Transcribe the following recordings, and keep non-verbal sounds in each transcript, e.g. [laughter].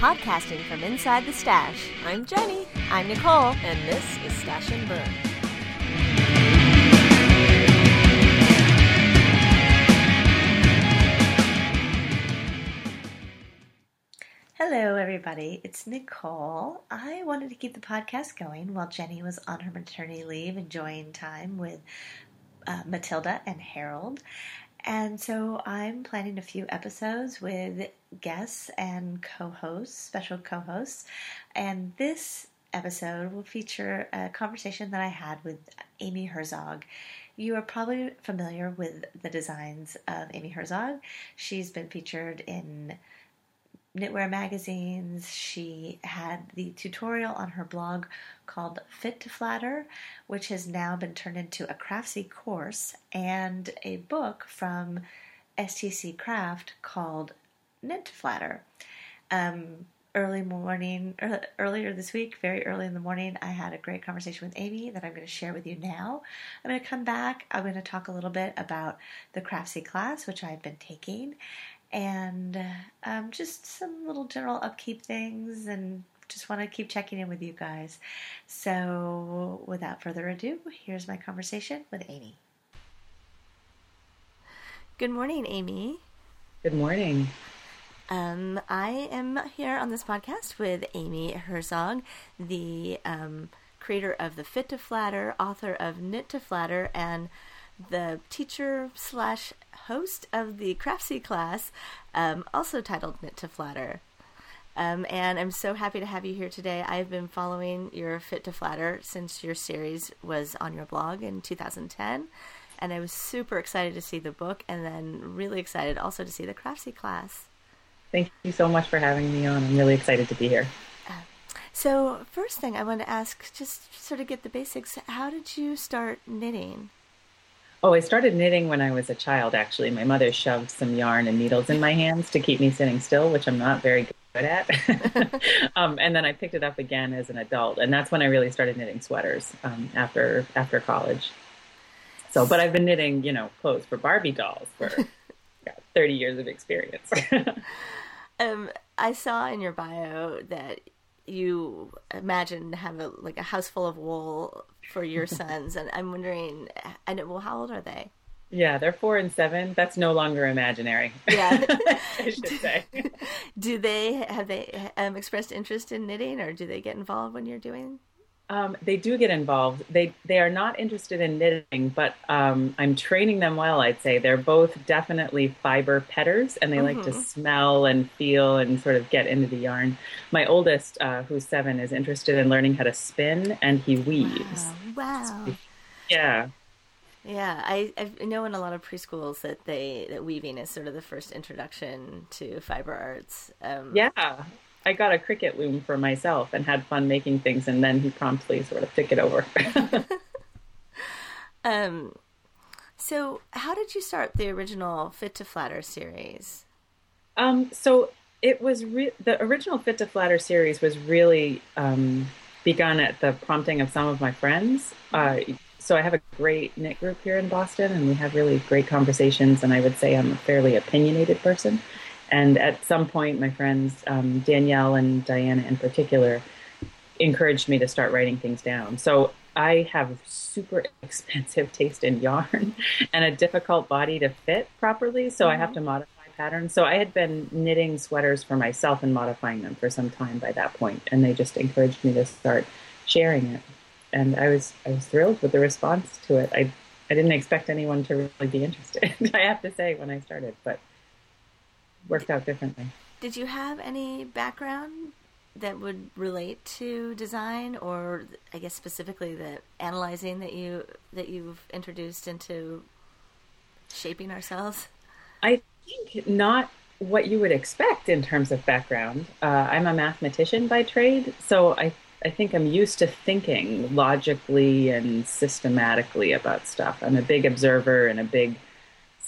Podcasting from inside the stash. I'm Jenny, I'm Nicole. and this is Stash and Burn. Hello, everybody. It's Nicole. I wanted to keep the podcast going while Jenny was on her maternity leave, enjoying time with uh, Matilda and Harold. And so I'm planning a few episodes with guests and co hosts, special co hosts. And this episode will feature a conversation that I had with Amy Herzog. You are probably familiar with the designs of Amy Herzog. She's been featured in knitwear magazines. She had the tutorial on her blog called Fit to Flatter, which has now been turned into a Craftsy course and a book from STC Craft called Knit to Flatter. Um, early morning, ear- earlier this week, very early in the morning, I had a great conversation with Amy that I'm going to share with you now. I'm going to come back. I'm going to talk a little bit about the Craftsy class, which I've been taking, and um, just some little general upkeep things and just want to keep checking in with you guys. So, without further ado, here's my conversation with Amy. Good morning, Amy. Good morning. Um, I am here on this podcast with Amy Herzog, the um, creator of the Fit to Flatter, author of Knit to Flatter, and the teacher slash host of the Craftsy class, um, also titled Knit to Flatter. Um, and I'm so happy to have you here today. I've been following your Fit to Flatter since your series was on your blog in 2010. And I was super excited to see the book and then really excited also to see the Craftsy class. Thank you so much for having me on. I'm really excited to be here. So, first thing I want to ask, just sort of get the basics. How did you start knitting? Oh, I started knitting when I was a child, actually. My mother shoved some yarn and needles in my hands to keep me sitting still, which I'm not very good at. [laughs] um, and then I picked it up again as an adult. And that's when I really started knitting sweaters um, after, after college. So, but I've been knitting, you know, clothes for Barbie dolls for [laughs] yeah, 30 years of experience. [laughs] Um, I saw in your bio that you imagine have a like a house full of wool for your sons, and I'm wondering, and well, how old are they? Yeah, they're four and seven. That's no longer imaginary. Yeah. [laughs] I should say. [laughs] Do they have they um, expressed interest in knitting, or do they get involved when you're doing? Um, they do get involved. They they are not interested in knitting, but um, I'm training them well. I'd say they're both definitely fiber petters, and they like to smell and feel and sort of get into the yarn. My oldest, uh, who's seven, is interested in learning how to spin, and he weaves. Wow. Yeah, Yeah, I, I know in a lot of preschools that they that weaving is sort of the first introduction to fiber arts. Um, yeah. I got a cricket loom for myself and had fun making things, and then he promptly sort of took it over. [laughs] Um, so how did you start the original Fit to Flatter series? Um, so it was re- the original Fit to Flatter series was really um, begun at the prompting of some of my friends. Uh, so I have a great knit group here in Boston, and we have really great conversations. And I would say I'm a fairly opinionated person. And at some point, my friends um, Danielle and Diana, in particular, encouraged me to start writing things down. So I have super [laughs] expensive taste in yarn [laughs] and a difficult body to fit properly. So I have to modify patterns. So I had been knitting sweaters for myself and modifying them for some time by that point, and they just encouraged me to start sharing it. And I was I was thrilled with the response to it. I I didn't expect anyone to really be interested. [laughs] I have to say when I started, but worked out differently. Did you have any background that would relate to design, or I guess specifically the analyzing that you that you've introduced into shaping ourselves? I think not what you would expect in terms of background. Uh, I'm a mathematician by trade, so I I think I'm used to thinking logically and systematically about stuff. I'm a big observer and a big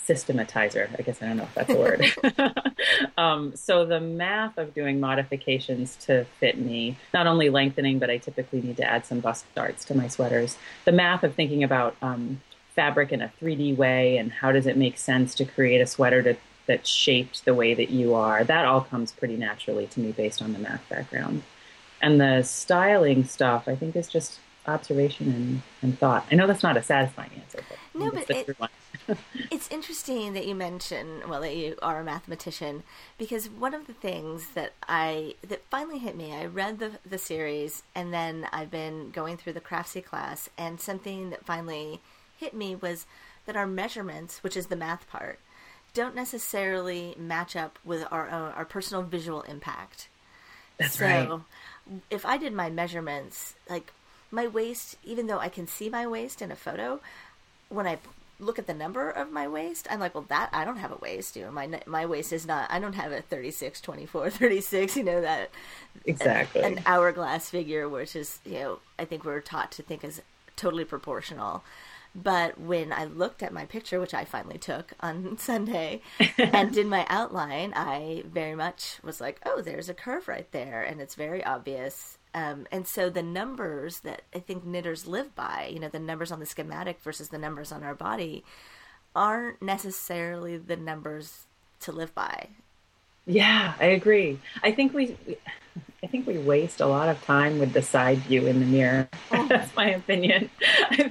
systematizer. I guess I don't know if that's a word. [laughs] [laughs] um, so the math of doing modifications to fit me, not only lengthening, but I typically need to add some bust darts to my sweaters. The math of thinking about um, fabric in a 3D way and how does it make sense to create a sweater to that shaped the way that you are. That all comes pretty naturally to me based on the math background. And the styling stuff, I think, is just observation and, and thought. I know that's not a satisfying answer, but no, but it, [laughs] it's interesting that you mention well that you are a mathematician because one of the things that I that finally hit me, I read the the series and then I've been going through the Craftsy class, and something that finally hit me was that our measurements, which is the math part, don't necessarily match up with our own, our personal visual impact. That's so, right. If I did my measurements, like my waist, even though I can see my waist in a photo, when I look at the number of my waist, I'm like, well, that I don't have a waist. You know, my my waist is not. I don't have a 36, 24, [laughs] 36. You know that exactly an, an hourglass figure, which is you know I think we're taught to think is totally proportional. But when I looked at my picture, which I finally took [laughs] on Sunday, [laughs] and did my outline, I very much was like, oh, there's a curve right there, and it's very obvious. Um, and so the numbers that I think knitters live by, you know, the numbers on the schematic versus the numbers on our body, aren't necessarily the numbers to live by. Yeah, I agree. I think we, I think we waste a lot of time with the side view in the mirror. Oh. [laughs] That's my opinion.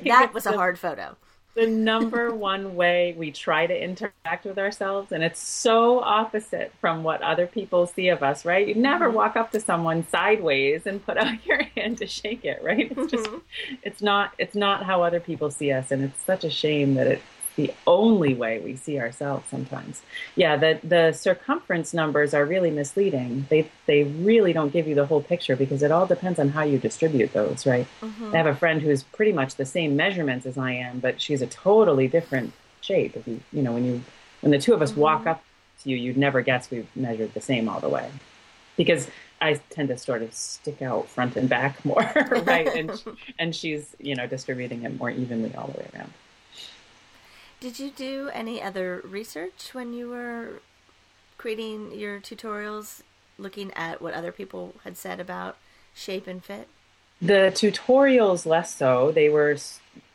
That was a hard photo the number [laughs] one way we try to interact with ourselves and it's so opposite from what other people see of us right you never mm-hmm. walk up to someone sideways and put out [laughs] your hand to shake it right it's just mm-hmm. it's not it's not how other people see us and it's such a shame that it the only way we see ourselves sometimes. Yeah, the the circumference numbers are really misleading. They they really don't give you the whole picture because it all depends on how you distribute those, right? Mm-hmm. I have a friend who's pretty much the same measurements as I am, but she's a totally different shape. If you you know when you when the two of us mm-hmm. walk up to you, you'd never guess we've measured the same all the way, because I tend to sort of stick out front and back [laughs] more, [laughs] right? and and she's you know distributing it more evenly all the way around. Did you do any other research when you were creating your tutorials, looking at what other people had said about shape and fit? The tutorials less so. They were,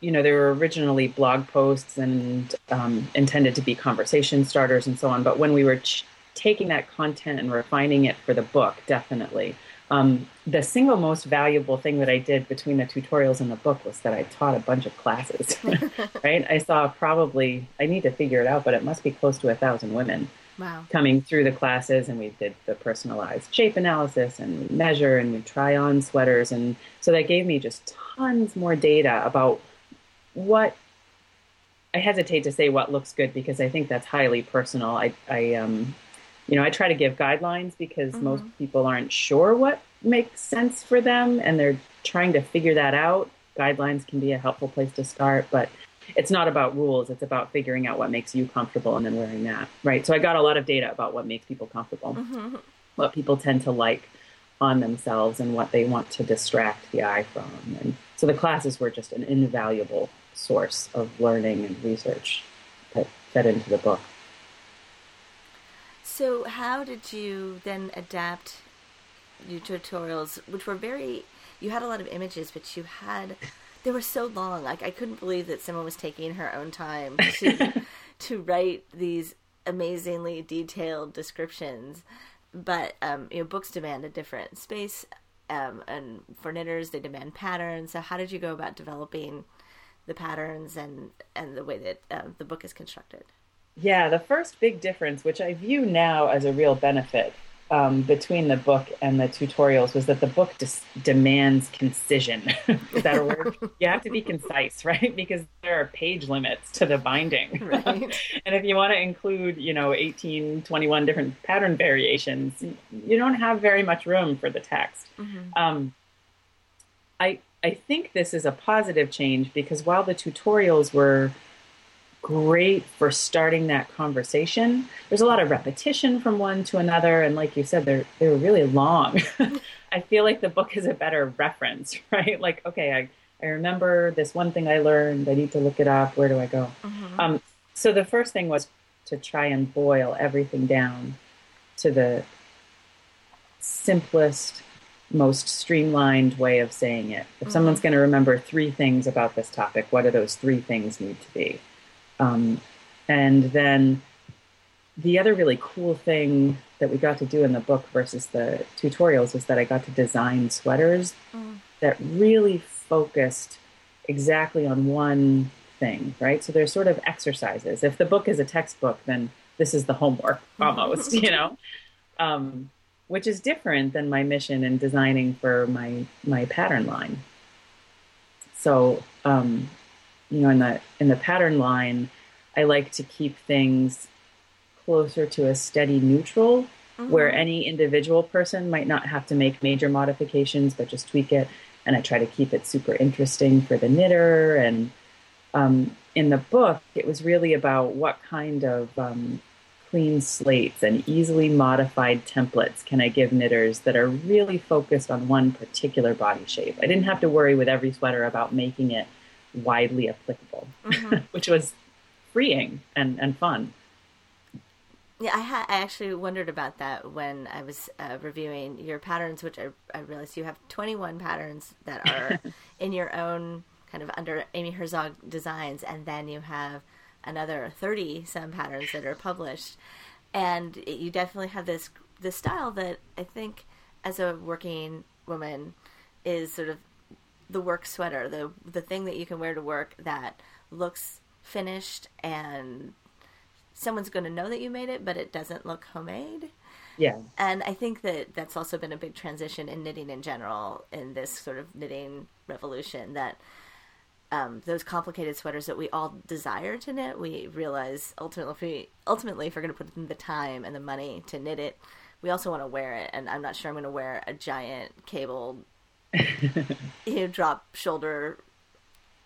you know, they were originally blog posts and um, intended to be conversation starters and so on. But when we were ch- taking that content and refining it for the book, definitely. Um, the single most valuable thing that I did between the tutorials and the book was that I taught a bunch of classes. [laughs] [laughs] right? I saw probably I need to figure it out, but it must be close to a thousand women wow. coming through the classes, and we did the personalized shape analysis and measure, and we try on sweaters, and so that gave me just tons more data about what. I hesitate to say what looks good because I think that's highly personal. I, I um, you know, I try to give guidelines because mm-hmm. most people aren't sure what makes sense for them and they're trying to figure that out. Guidelines can be a helpful place to start, but it's not about rules. It's about figuring out what makes you comfortable and then wearing that, right? So I got a lot of data about what makes people comfortable, mm-hmm. what people tend to like on themselves, and what they want to distract the eye from. And so the classes were just an invaluable source of learning and research that fed into the book. So, how did you then adapt your tutorials, which were very, you had a lot of images, but you had, they were so long. Like, I couldn't believe that someone was taking her own time to, [laughs] to write these amazingly detailed descriptions. But, um, you know, books demand a different space. Um, and for knitters, they demand patterns. So, how did you go about developing the patterns and, and the way that uh, the book is constructed? Yeah, the first big difference, which I view now as a real benefit um, between the book and the tutorials, was that the book just demands concision. [laughs] Is that a word? you have to be concise, [laughs] right? Because there are page limits to the binding. [laughs] Right. and if you want to include, you know, 18, 21 different pattern variations, you don't have very much room for the text. Mm-hmm. Um, I I think this is a positive change because while the tutorials were great for starting that conversation. There's a lot of repetition from one to another, and like you said, they're they were really long. [laughs] I feel like the book is a better reference, [laughs] right? Like, okay, I I remember this one thing I learned. I need to look it up. Where do I go? Mm-hmm. Um, so the first thing was to try and boil everything down to the simplest, most streamlined way of saying it. If mm-hmm. someone's going to remember three things about this topic, what do those three things need to be? Um, and then the other really cool thing that we got to do in the book versus the tutorials is that I got to design sweaters mm. that really focused exactly on one thing, right? So they're sort of exercises. If the book is a textbook, then this is the homework [laughs] almost, you know, um, which is different than my mission in designing for my my pattern line. So, um, you know, in the in the pattern line, I like to keep things closer to a steady neutral, mm-hmm. where any individual person might not have to make major modifications, but just tweak it. And I try to keep it super interesting for the knitter and um, in the book, it was really about what kind of um, clean slates and easily modified templates can I give knitters that are really focused on one particular body shape. I didn't have to worry with every sweater about making it widely applicable, mm-hmm. [laughs] which was freeing and, and fun. Yeah, I, ha- I actually wondered about that when I was uh, reviewing your patterns, which I, I realized you have 21 patterns that are [laughs] in your own kind of under Amy Herzog designs, and then you have another 30 some patterns that are published. And it, you definitely have this this style that I think, as a working woman, is sort of the work sweater, the the thing that you can wear to work that looks finished and someone's going to know that you made it, but it doesn't look homemade. Yeah. And I think that that's also been a big transition in knitting in general in this sort of knitting revolution that um, those complicated sweaters that we all desire to knit, we realize ultimately, if we, ultimately, if we're going to put in the time and the money to knit it, we also want to wear it. And I'm not sure I'm going to wear a giant cable, [laughs] drop shoulder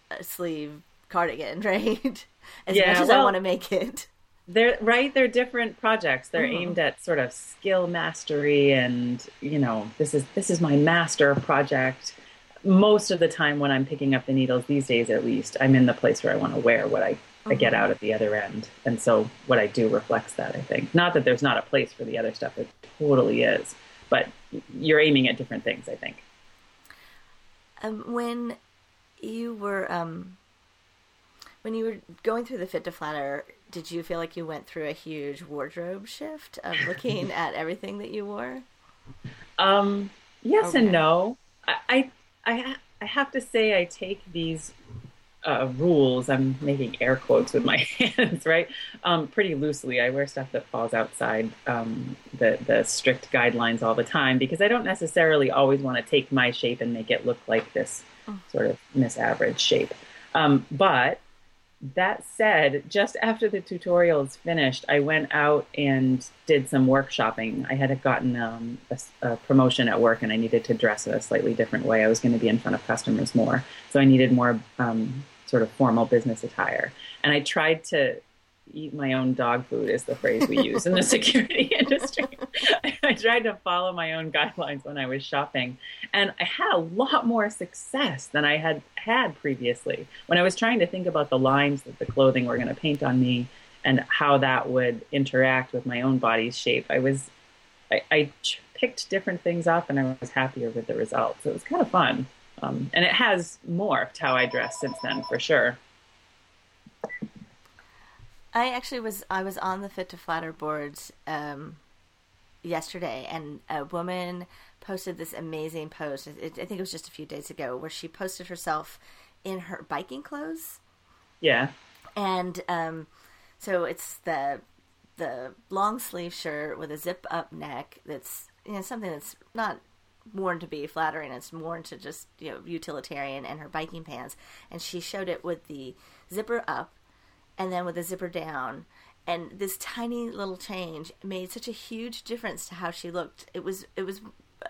uh, sleeve cardigan, [laughs] right? As yeah, much as well, I want to make it. They're right. They're different projects. They're mm-hmm. aimed at sort of skill mastery, and you know, this is this is my master project most of the time when I'm picking up the needles these days, at least, I'm in the place where I want to wear what I, mm-hmm. I get mm-hmm. out at the other end. And so what I do reflects that, I think. Not that there's not a place for the other stuff, it totally is. But you're aiming at different things, I think. Um, when you were um, when you were going through the fit to flatter, did you feel like you went through a huge wardrobe shift of [laughs] looking at everything that you wore? Um, yes okay. and no. I, I I I have to say I take these uh, rules. I'm making air quotes with my [laughs] hands, right? Um, pretty loosely. I wear stuff that falls outside um, the the strict guidelines all the time because I don't necessarily always want to take my shape and make it look like this oh. sort of misaverage shape. Um, but that said, just after the tutorials finished, I went out and did some workshopping. I had gotten um, a, a, promotion at work and I needed to dress in a slightly different way. I was going to be in front of customers more. So I needed more um, sort of formal business attire. And I tried to eat my own dog food is the phrase we use in the [laughs] security industry. [laughs] I tried to follow my own guidelines when I was shopping, and I had a lot more success than I had had previously. When I was trying to think about the lines that the clothing were going to paint on me and how that would interact with my own body's shape, I was I, I picked different things up, and I was happier with the results. It was kind of fun, um, and it has morphed how I dress since then for sure. I actually was I was on the Fit to Flatter boards um, yesterday, and a woman posted this amazing post. It, I think it was just a few days ago, where she posted herself in her biking clothes. Yeah, and um, so it's the the long sleeve shirt with a zip up neck. That's you know something that's not worn to be flattering. It's worn to just you know utilitarian, and her biking pants. And she showed it with the zipper up and then with the zipper down. And this tiny little change made such a huge difference to how she looked. It was it was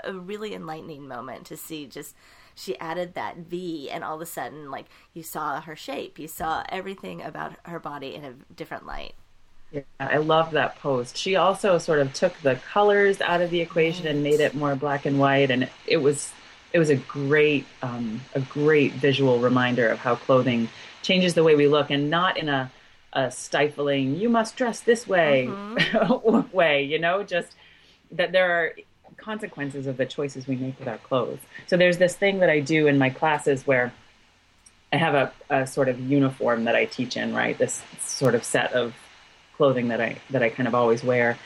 a really enlightening moment to see just she added that V and all of a sudden like you saw her shape, you saw everything about her body in a different light. Yeah, I love that post. She also sort of took the colors out of the equation and made it more black and white, and it was it was a great um, a great visual reminder of how clothing changes the way we look, and not in a a stifling you must dress this way mm-hmm. [laughs] way you know just that there are consequences of the choices we make with our clothes so there's this thing that i do in my classes where i have a, a sort of uniform that i teach in right this sort of set of clothing that I that I kind of always wear.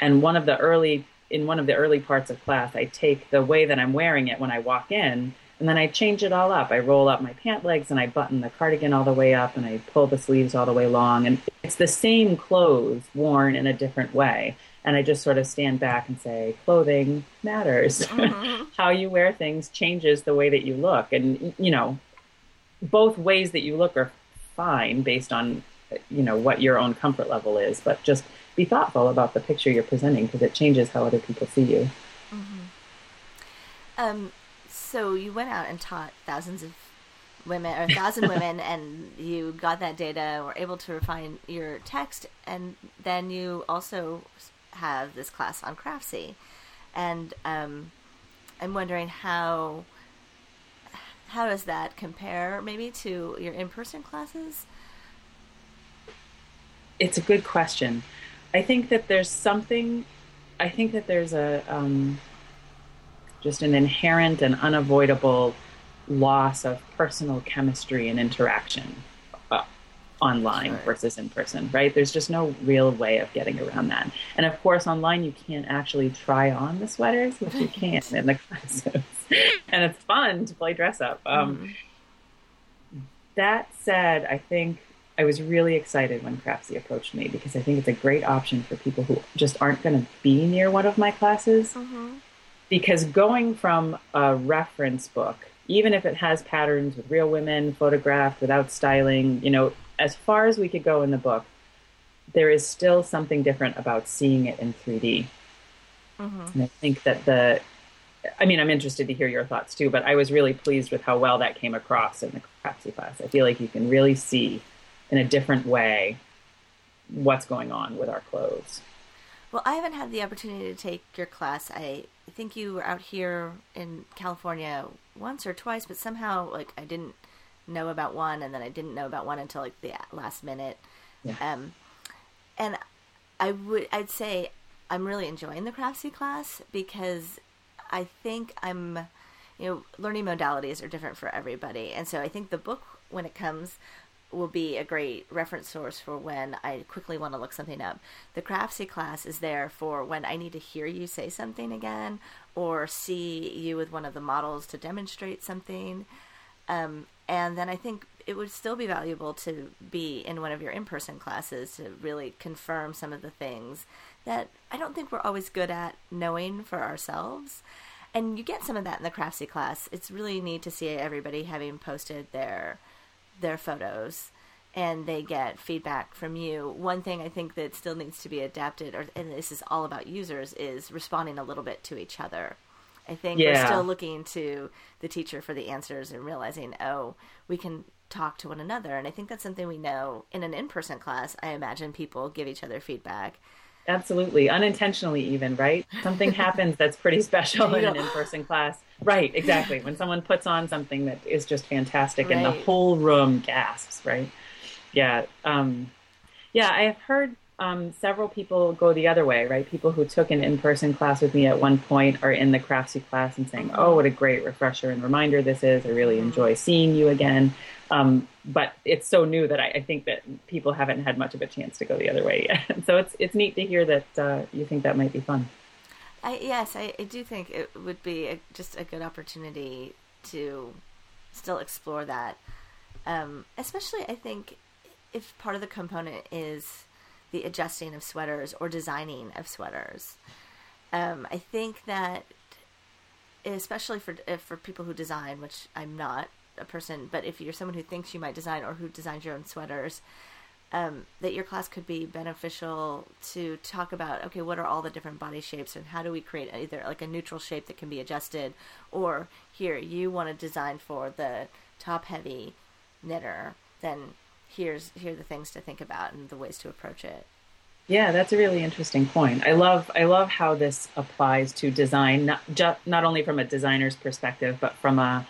And one of the early in one of the early parts of class, I take the way that I'm wearing it when I walk in, and then I change it all up. I roll up my pant legs and I button the cardigan all the way up and I pull the sleeves all the way long. And it's the same clothes worn in a different way. And I just sort of stand back and say, clothing matters. [laughs] Mm-hmm. How you wear things changes the way that you look. And, you know, both ways that you look are fine based on, you know, what your own comfort level is. But just be thoughtful about the picture you're presenting because it changes how other people see you. Mm-hmm. Um, so you went out and taught thousands of women or a thousand [laughs] women and you got that data were able to refine your text and then you also have this class on craftsy and um, i'm wondering how how does that compare maybe to your in-person classes it's a good question i think that there's something i think that there's a um, just an inherent and unavoidable loss of personal chemistry and interaction uh, online sure. versus in person, right? There's just no real way of getting around that. And of course, online you can't actually try on the sweaters, which you can in the [laughs] classes. and it's fun to play dress up. Um, mm. That said, I think I was really excited when Craftsy approached me because I think it's a great option for people who just aren't going to be near one of my classes. Mm-hmm because going from a reference book, even if it has patterns with real women photographed without styling, you know, as far as we could go in the book, there is still something different about seeing it in 3D. Mm-hmm. And I think that the, I mean, I'm interested to hear your thoughts too, but I was really pleased with how well that came across in the Craftsy class. I feel like you can really see in a different way what's going on with our clothes. Well, I haven't had the opportunity to take your class. I think you were out here in California once or twice, but somehow like I didn't know about one, and then I didn't know about one until like the last minute. Yeah. Um, and I would I'd say I'm really enjoying the Craftsy class because I think I'm you know learning modalities are different for everybody, and so I think the book when it comes will be a great reference source for when I quickly want to look something up. The Craftsy class is there for when I need to hear you say something again or see you with one of the models to demonstrate something. Um, and then I think it would still be valuable to be in one of your in person classes to really confirm some of the things that I don't think we're always good at knowing for ourselves. And you get some of that in the Craftsy class. It's really neat to see everybody having posted their their photos and they get feedback from you. One thing I think that still needs to be adapted, or and this is all about users, is responding a little bit to each other. I think yeah. we're still looking to the teacher for the answers and realizing, oh, we can talk to one another. And I think that's something we know in an in-person class. I imagine people give each other feedback. Absolutely, unintentionally, even right. Something [laughs] happens that's pretty special in an in-person class. Right, exactly. When someone puts on something that is just fantastic, right. and the whole room gasps. Right. Yeah. Um, yeah, I have heard um, several people go the other way, right? People who took an in person class with me at one point are in the Craftsy class and saying, oh, what a great refresher and reminder this is. I really enjoy seeing you again. Um, but it's so new that I, I, think that people haven't had much of a chance to go the other way yet. [laughs] so it's, it's neat to hear that uh, you think that might be fun. I, yes, I, I, do think it would be a, just a good opportunity to still explore that. Um, especially, I think, if part of the component is the adjusting of sweaters or designing of sweaters. Um, I think that, especially for for people who design, which I'm not a person, but if you're someone who thinks you might design or who designs your own sweaters, um, that your class could be beneficial to talk about. Okay, what are all the different body shapes, and how do we create either like a neutral shape that can be adjusted, or here you want to design for the top heavy knitter, then here's here are the things to think about and the ways to approach it. Yeah, that's a really interesting point. I love I love how this applies to design, not just not only from a designer's perspective, but from a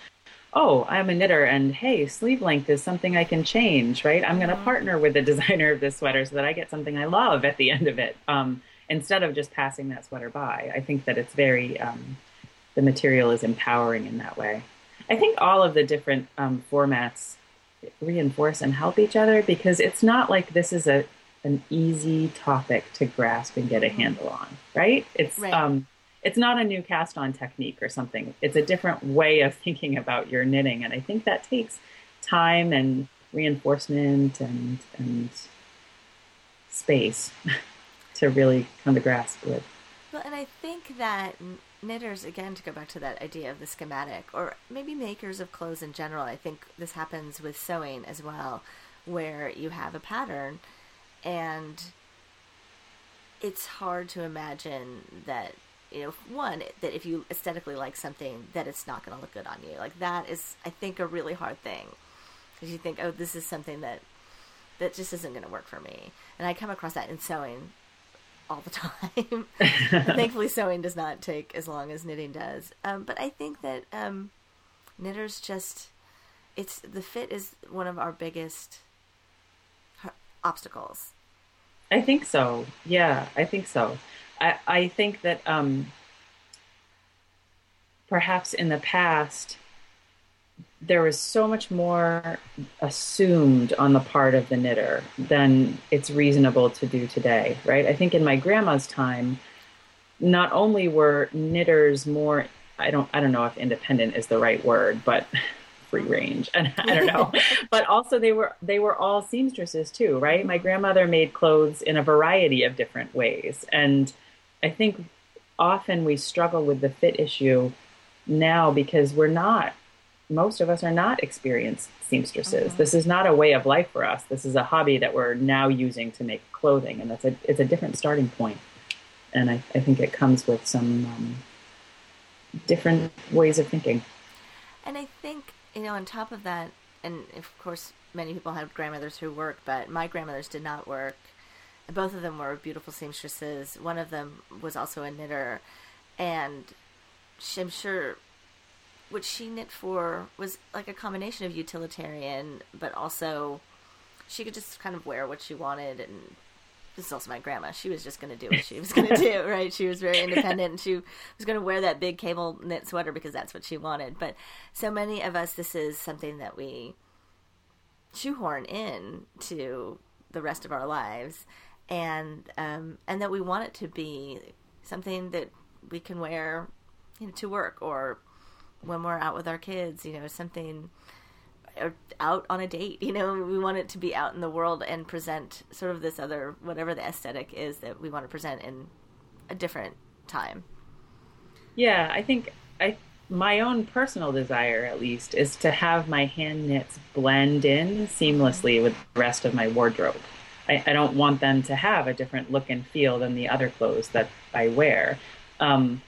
oh, I'm a knitter and hey, sleeve length is something I can change, right? I'm going to mm-hmm. partner with the [laughs] designer of this sweater so that I get something I love at the end of it. Um, instead of just passing that sweater by. I think that it's very um, the material is empowering in that way. I think all of the different um, formats reinforce and help each other because it's not like this is a an easy topic to grasp and get a handle on, right? It's Right. um it's not a new cast on technique or something. It's a different way of thinking about your knitting and I think that takes time and reinforcement and and space [laughs] to really come to grasp with. Well, and I think that knitters, again, to go back to that idea of the schematic, or maybe makers of clothes in general, I think this happens with sewing as well, where you have a pattern and it's hard to imagine that, you know, one, that if you aesthetically like something, that it's not going to look good on you. Like, that is, I think, a really hard thing. Because you think, oh, this is something that that just isn't going to work for me. And I come across that in sewing all the [laughs] time. [laughs] Thankfully, sewing does not take as long as knitting does. Um, but I think that um, knitters just it's the fit is one of our biggest obstacles. I think so. Yeah, I think so. I, I think that um, perhaps in the past, there was so much more assumed on the part of the knitter than it's reasonable to do today, right? I think in my grandma's time, not only were knitters more I don't I don't know if independent is the right word, but [laughs] free range and [laughs] I don't know. [laughs] but also they were they were all seamstresses too, right? My grandmother made clothes in a variety of different ways. And I think often we struggle with the fit issue now because we're not most of us are not experienced seamstresses. This is not a way of life for us. This is a hobby that we're now using to make clothing, and that's a it's a different starting point. And I, I think it comes with some um, different ways of thinking. And I think, you know, on top of that, and of course, many people had grandmothers who worked, but my grandmothers did not work. Both of them were beautiful seamstresses. One of them was also a knitter, and she, I'm sure what she knit for was like a combination of utilitarian, but also she could just kind of wear what she wanted. And this is also my grandma. She was just going to do what she was going [laughs] to do, right? She was very independent and she was going to wear that big cable knit sweater because that's what she wanted. But so many of us, this is something that we shoehorn in to the rest of our lives. And um, and that we want it to be something that we can wear, you know, to work or when we're out with our kids, you know, something or out on a date, you know, we want it to be out in the world and present sort of this other whatever the aesthetic is that we want to present in a different time. Yeah, I think I my own personal desire at least is to have my hand knits blend in seamlessly with the rest of my wardrobe. I, I don't want them to have a different look and feel than the other clothes that I wear. Um,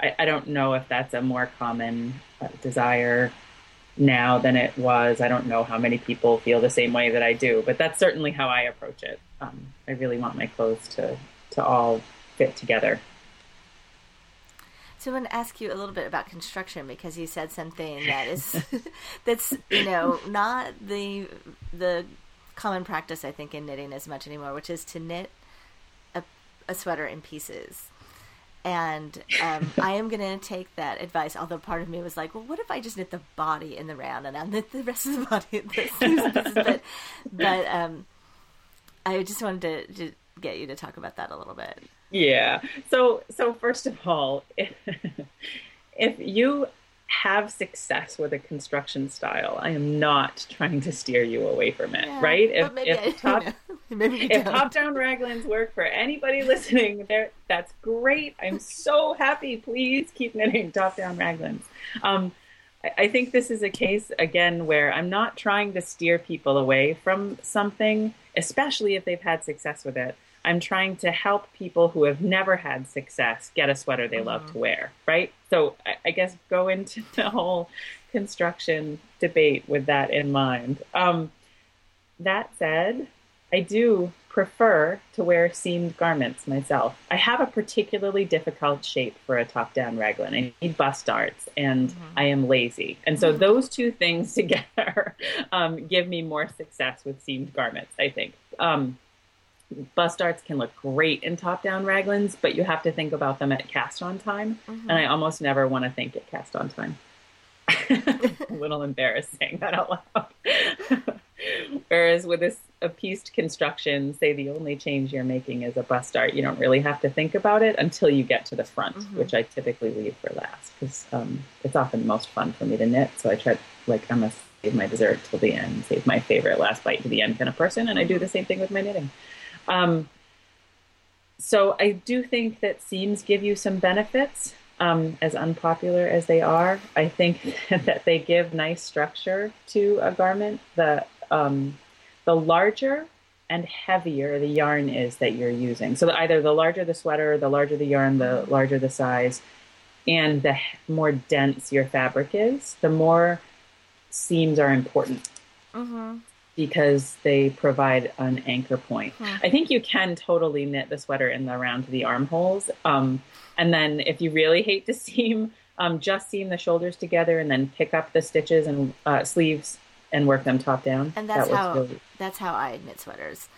I, I, don't know if that's a more common uh, desire now than it was. I don't know how many people feel the same way that I do, but that's certainly how I approach it. Um, I really want my clothes to to all fit together. So I want to ask you a little bit about construction because you said something that is [laughs] that's you know not the the common practice I think in knitting as much anymore, which is to knit a, a sweater in pieces. And um, [laughs] I am going to take that advice. Although part of me was like, "Well, what if I just knit the body in the round and I'll knit the rest of the body in the sleeves pieces?" But, but um, I just wanted to, to get you to talk about that a little bit. Yeah. So so first of all, if, [laughs] if you have success with a construction style, I am not trying to steer you away from it, Yeah, right? If maybe I- if top [laughs] maybe you if don't. top down raglans work for anybody [laughs] listening, there that's great. I'm so happy. Please keep knitting top down raglans. Um, I, I think this is a case again where I'm not trying to steer people away from something, especially if they've had success with it. I'm trying to help people who have never had success get a sweater they love to wear, right? So I, I guess go into [laughs] the whole construction debate with that in mind. Um, that said, I do prefer to wear seamed garments myself. I have a particularly difficult shape for a top down raglan. I need bust darts and I am lazy. And so those two things [laughs] together um, give me more success with seamed garments, I think. Um, bust darts can look great in top down raglans, but you have to think about them at cast on time. And I almost never want to think at cast on time. [laughs] a little embarrassed saying that out loud. [laughs] Whereas with this a pieced construction, say the only change you're making is a bust dart, you don't really have to think about it until you get to the front, mm-hmm. which I typically leave for last because um, it's often most fun for me to knit. So I try, like, I'm a save my dessert till the end, save my favorite last bite to the end kind of person, and I do the same thing with my knitting. Um, so I do think that seams give you some benefits, um, as unpopular as they are. I think [laughs] that they give nice structure to a garment. The um, the larger and heavier the yarn is that you're using. So either the larger the sweater, the larger the yarn, the larger the size, and the more dense your fabric is, the more seams are important. Mm-hmm because they provide an anchor point. Hmm. I think you can totally knit the sweater in the round to the armholes. Um, and then if you really hate to [laughs] seam, um, just seam the shoulders together and then pick up the stitches and uh, sleeves and work them top down. And that's that how really... that's how I knit sweaters.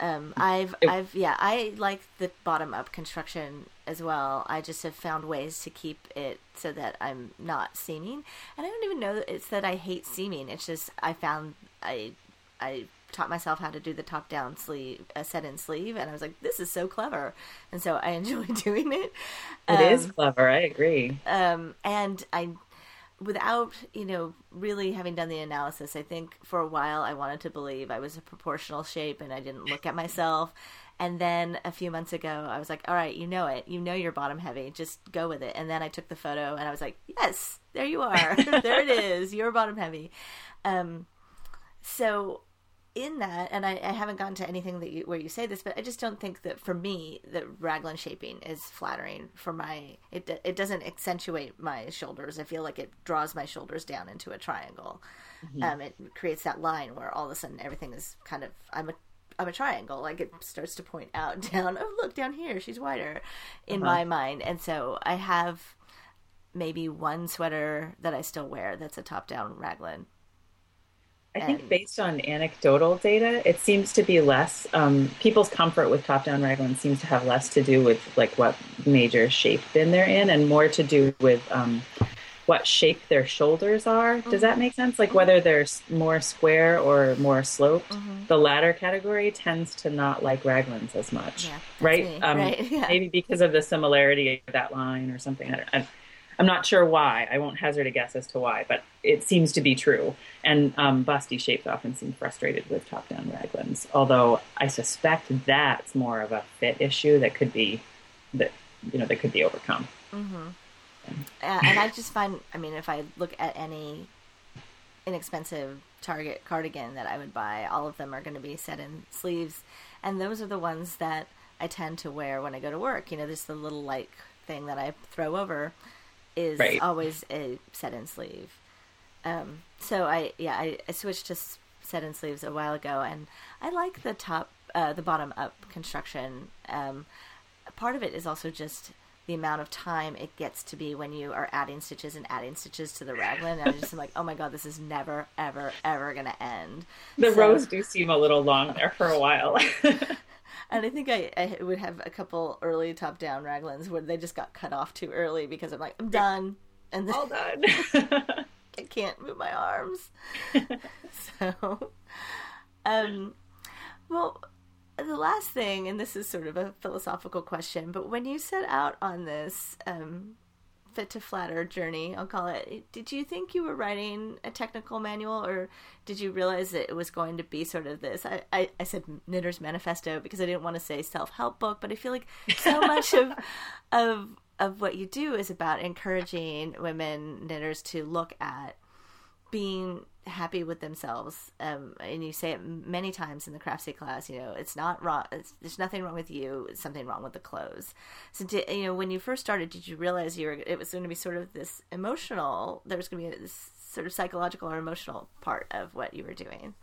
Um, I've it, I've yeah I like the bottom up construction as well. I just have found ways to keep it so that I'm not seaming, and I don't even know that it's that I hate seaming. It's just I found I I taught myself how to do the top down sleeve, a set in sleeve, and I was like, this is so clever. And so I [laughs] enjoy doing it. It um, is clever. I agree. Um, and I, without, you know, really having done the analysis, I think for a while I wanted to believe I was a proportional shape and I didn't look at myself. And then a few months ago, I was like, all right, you know it. You know you're bottom heavy. Just go with it. And then I took the photo and I was like, yes, there you are. [laughs] there it is. You're bottom heavy. Um, so in that, and I, I, haven't gotten to anything that you, where you say this, but I just don't think that for me that raglan shaping is flattering for my. It it doesn't accentuate my shoulders. I feel like it draws my shoulders down into a triangle. Mm-hmm. Um, it creates that line where all of a sudden everything is kind of I'm a I'm a triangle. Like it starts to point out [laughs] down. Oh look down here, she's wider, in uh-huh. my mind. And so I have maybe one sweater that I still wear that's a top down raglan I think based on anecdotal data, it seems to be less. Um, people's comfort with top-down raglan seems to have less to do with like what major shape bin they're in, and more to do with um, what shape their shoulders are. Mm-hmm. Does that make sense? Like whether they're more square or more sloped. Mm-hmm. The latter category tends to not like raglans as much, yeah, right? Um, right. [laughs] Yeah. Maybe because of the similarity of that line or something. I don't, I, I'm not sure why. I won't hazard a guess as to why, but it seems to be true. And um, busty shapes often seem frustrated with top-down raglans, although I suspect that's more of a fit issue that could be that you know that could be overcome. Mm-hmm. Uh, and I just find, I mean, if I look at any inexpensive Target cardigan that I would buy, all of them are going to be set in sleeves, and those are the ones that I tend to wear when I go to work. You know, just the little like thing that I throw over is right. always a set in sleeve. Um, so I yeah I, I, switched to set in sleeves a while ago, and I like the top uh, the bottom up construction. Um, part of it is also just the amount of time it gets to be when you are adding stitches and adding stitches to the raglan. And I just am like, oh my god, this is never, ever, ever going to end. The so, rows do seem a little long there for a while. [laughs] and I think I, I would have a couple early top down raglans where they just got cut off too early because I'm like, I'm done. And then, all done. [laughs] I can't move my arms. [laughs] so, um, well, the last thing, and this is sort of a philosophical question, but when you set out on this um, fit to flatter journey, I'll call it. Did you think you were writing a technical manual, or did you realize that it was going to be sort of this? I, I, I said Knitter's Manifesto because I didn't want to say self help book, but I feel like so [laughs] much of of of what you do is about encouraging women knitters to look at being happy with themselves um, and you say it many times in the craftsy class you know it's not wrong it's, there's nothing wrong with you it's something wrong with the clothes so did, you know when you first started did you realize you were it was going to be sort of this emotional there was going to be this sort of psychological or emotional part of what you were doing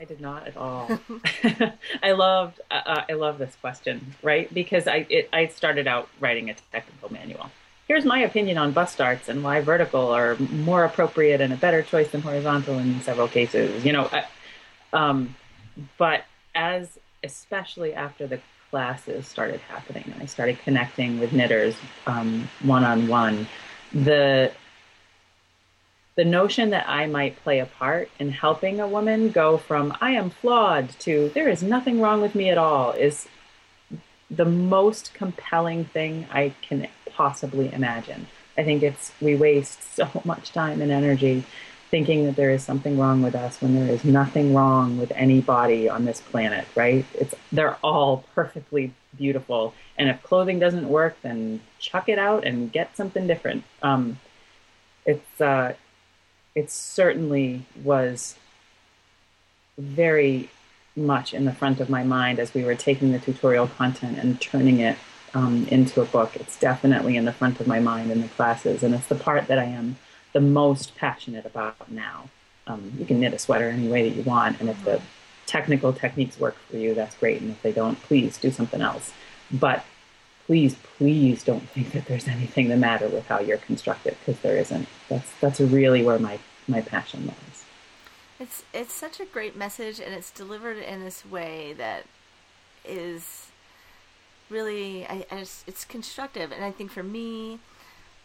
I did not at all. [laughs] I loved uh, uh, I love this question, right? Because I it, I started out writing a technical manual, here's my opinion on bust darts and why vertical are more appropriate and a better choice than horizontal in several cases. You know, I, um, but as especially after the classes started happening, and I started connecting with knitters one on one. The the notion that I might play a part in helping a woman go from I am flawed to there is nothing wrong with me at all is the most compelling thing I can possibly imagine. I think it's we waste [laughs] so much time and energy thinking that there is something wrong with us when there is nothing wrong with anybody on this planet, right? It's they're all perfectly beautiful, and if clothing doesn't work, then chuck it out and get something different. Um, it's uh, it certainly was very much in the front of my mind as we were taking the tutorial content and turning it um, into a book. It's definitely in the front of my mind in the classes, and it's the part that I am the most passionate about now. Um, you can knit a sweater any way that you want, and if the technical techniques work for you, that's great. And if they don't, please do something else. But please, please don't think that there's anything the matter with how you're constructed, because there isn't. That's that's really where my my passion lies. It's it's such a great message, and it's delivered in this way that is really I, I just, it's constructive, and I think for me,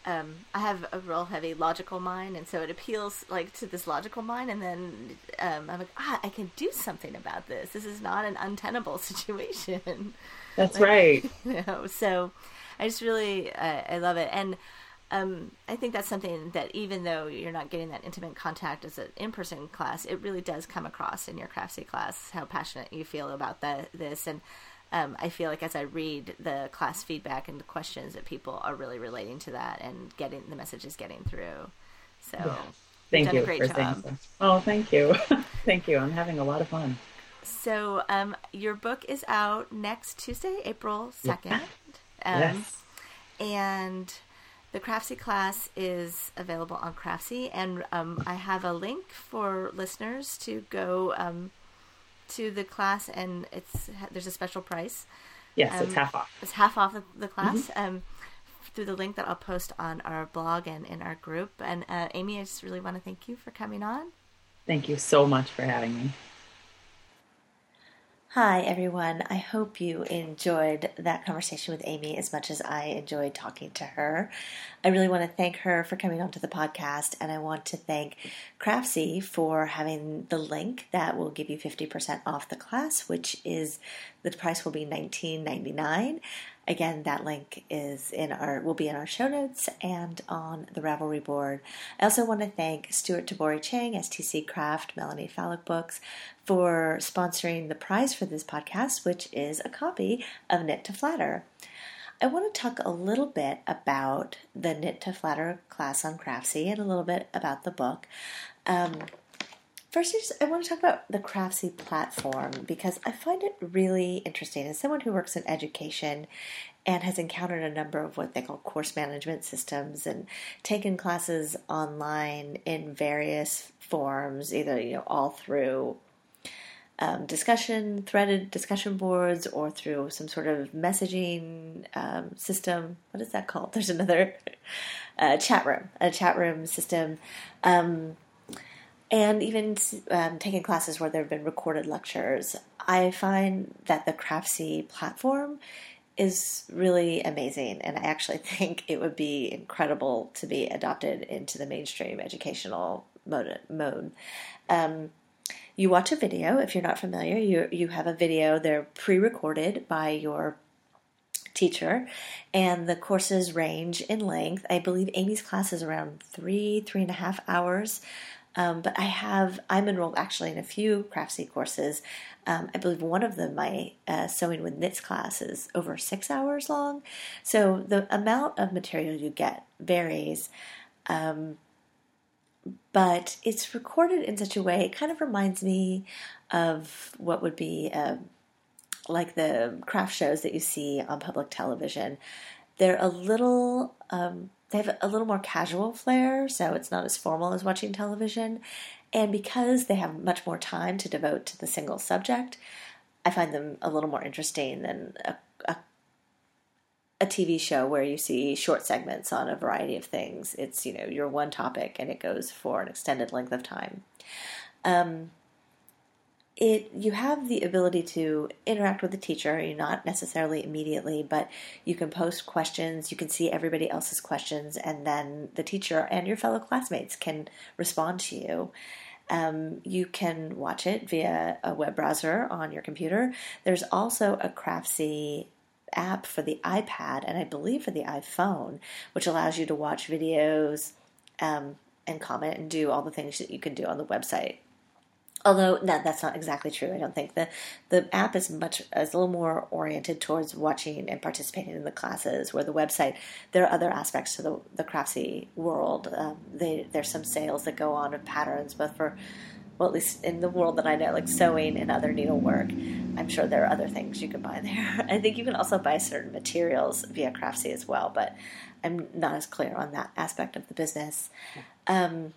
um, I have a real heavy logical mind, and so it appeals like to this logical mind, and then um, I'm like, ah, I can do something about this. This is not an untenable [laughs] situation. That's like, right. [laughs] You know, so I just really uh, I love it, and um, I think that's something that even though you're not getting that intimate contact as an in-person class, it really does come across in your craftsy class how passionate you feel about that this and um, I feel like as I read the class feedback and the questions that people are really relating to that and getting the messages getting through. So yeah. thank you. great job. So. Oh, thank you. [laughs] thank you. I'm having a lot of fun. So um, your book is out next Tuesday, April 2nd. Yeah. Um, yes. And the Craftsy class is available on Craftsy, and um, I have a link for listeners to go um, to the class, and it's there's a special price. Yes, um, it's half off. It's half off the, class. Mm-hmm. Um, through the link that I'll post on our blog and in our group. And uh, Amy, I just really want to thank you for coming on. Thank you so much for having me. Hi, everyone. I hope you enjoyed that conversation with Amy as much as I enjoyed talking to her. I really want to thank her for coming onto the podcast, and I want to thank Craftsy for having the link that will give you 50% off the class, which is the price will be $19.99. Again, that link is in our will be in our show notes and on the Ravelry board. I also want to thank Stewart Tabori Chang, STC Craft, Melanie Falick Books for sponsoring the prize for this podcast, which is a copy of Knit to Flatter. I want to talk a little bit about the Knit to Flatter class on Craftsy and a little bit about the book. Um, First, I, just, I want to talk about the Craftsy platform because I find it really interesting. As someone who works in education and has encountered a number of what they call course management systems and taken classes online in various forms, either you know all through um, discussion, threaded discussion boards, or through some sort of messaging um, system. What is that called? [laughs] There's another uh, chat room, a chat room system. Um, and even um, taking classes where there have been recorded lectures, I find that the Craftsy platform is really amazing, and I actually [laughs] think it would be incredible to be adopted into the mainstream educational mode. mode. Um, you watch a video if you're not familiar. You you have a video. They're pre-recorded by your teacher, and the courses range in length. I believe Amy's class is around three three and a half hours. Um, but I have, I'm enrolled actually in a few Craftsy courses. Um, I believe one of them, my uh, sewing with knits class, is over six hours long. So the amount of material you get varies. Um, but it's recorded in such a way, it kind of reminds me of what would be uh, like the craft shows that you see on public television. They're a little um, they have a little more casual flair, so it's not as formal as watching television. And because they have much more time to devote to the single subject, I find them a little more interesting than a, a, a TV show where you see short segments on a variety of things. It's, you know, your one topic and it goes for an extended length of time. Um, it you have the ability to interact with the teacher you're not necessarily immediately but you can post questions you can see everybody else's questions and then the teacher and your fellow classmates can respond to you. Um, you can watch it via a web browser on your computer. There's also a craftsy app for the ipad and i believe for the iphone which allows you to watch videos um, and comment and do all the things that you can do on the website Although no, that's not exactly true. I don't think the the app is much is a little more oriented towards watching and participating in the classes. Where the website, there are other aspects to the the craftsy world. Um, they, there's some sales that go on of patterns, both for well, at least in the world that I know, like sewing and other needlework. I'm sure there are other things you can buy there. [laughs] I think you can also buy certain materials via Craftsy as well, but I'm not as clear on that aspect of the business. Um,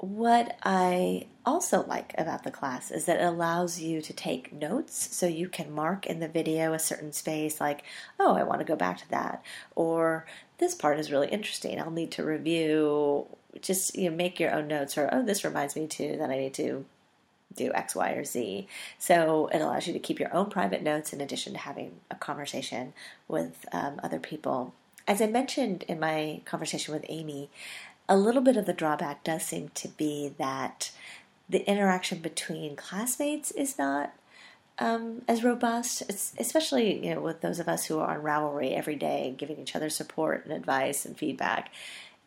what I also like about the class is that it allows you to take notes so you can mark in the video a certain space like, oh, I want to go back to that. Or this part is really interesting. I'll need to review. Just you know, make your own notes or, oh, this reminds me too that I need to do X, Y, or Z. So it allows you to keep your own private notes in addition to having a conversation with um, other people. As I mentioned in my conversation with Amy, a little bit of the drawback does seem to be that the interaction between classmates is not um, as robust, it's, especially you know with those of us who are on Ravelry every day, giving each other support and advice and feedback.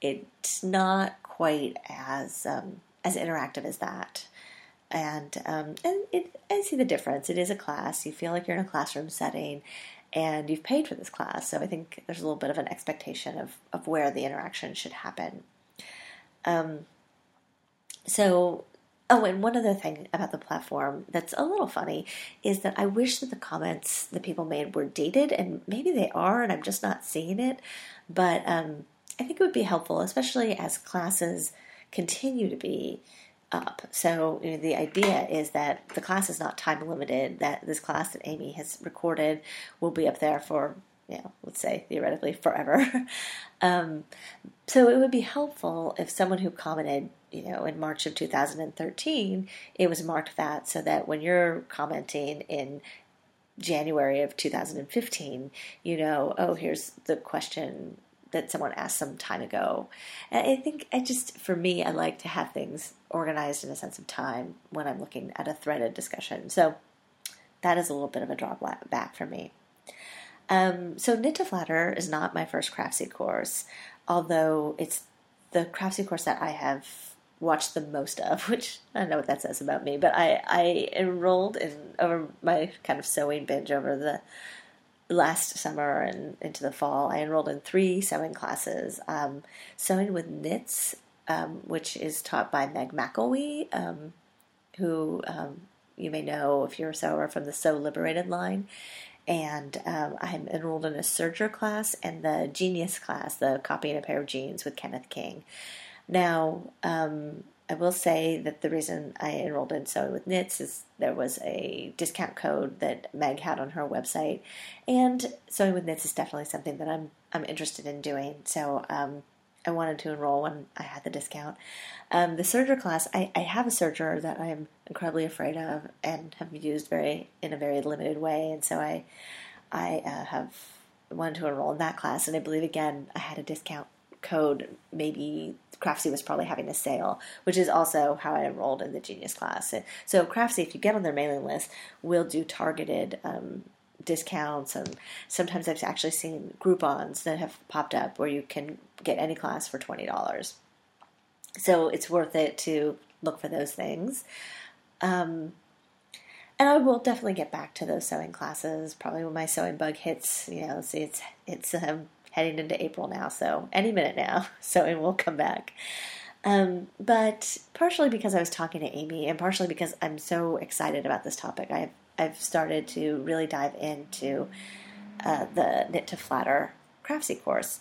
It's not quite as um, as interactive as that, and um, and it, I see the difference. It is a class. You feel like you're in a classroom setting, and you've paid for this class. So I think there's a little bit of an expectation of of where the interaction should happen. Um, so, oh, and one other thing about the platform that's a little funny is that I wish that the comments that people made were dated, and maybe they are, and I'm just not seeing it. But um, I think it would be helpful, especially as classes continue to be up. So you know, the idea is that the class is not time limited. That this class that Amy has recorded will be up there for you know, let's say theoretically forever. [laughs] um, so it would be helpful if someone who commented, you know, in March of 2013, it was marked that so that when you're commenting in January of 2015, you know, oh, here's the question that someone asked some time ago. And I think I just, for me, I like to have things organized in a sense of time when I'm looking at a threaded discussion. So that is a little bit of a drawback for me. Um, so Knit to Flatter is not my first Craftsy course, although it's the Craftsy course that I have watched the most of, [laughs] which I don't know what that says about me, but I, I enrolled in over my kind of sewing binge over the last summer and into the fall. I enrolled in three sewing classes, um, sewing with knits, um, which is taught by Meg McElwee, um, who um, you may know if you're a sewer from the Sew Liberated line and um, I'm enrolled in a serger class and the genius class, the copying a pair of jeans with Kenneth King. Now, um, I will say that the reason I enrolled in Sewing with Knits is there was a discount code that Meg had on her website, and Sewing with Knits is definitely something that I'm I'm interested in doing. So um, I wanted to enroll when I had the discount. Um, the serger class, I, I have a serger that I'm incredibly afraid of and have used very in a very limited way, and so I I uh, have wanted to enroll in that class, and I believe again I had a discount code. Maybe Craftsy was probably having a sale, which is also how I enrolled in the Genius class. So Craftsy, if you get on their mailing list, will do targeted um, discounts and sometimes I've actually seen Groupons that have popped up where you can get any class for twenty dollars. So it's worth it to look for those things. Um, and I will definitely get back to those sewing classes probably when my sewing bug hits. You know, see it's it's um, heading into April now, so any minute now, [laughs] sewing will come back. Um, but partially because I was talking to Amy, and partially because I'm so excited about this topic, I've I've started to really dive into uh, the Knit to Flatter Craftsy course.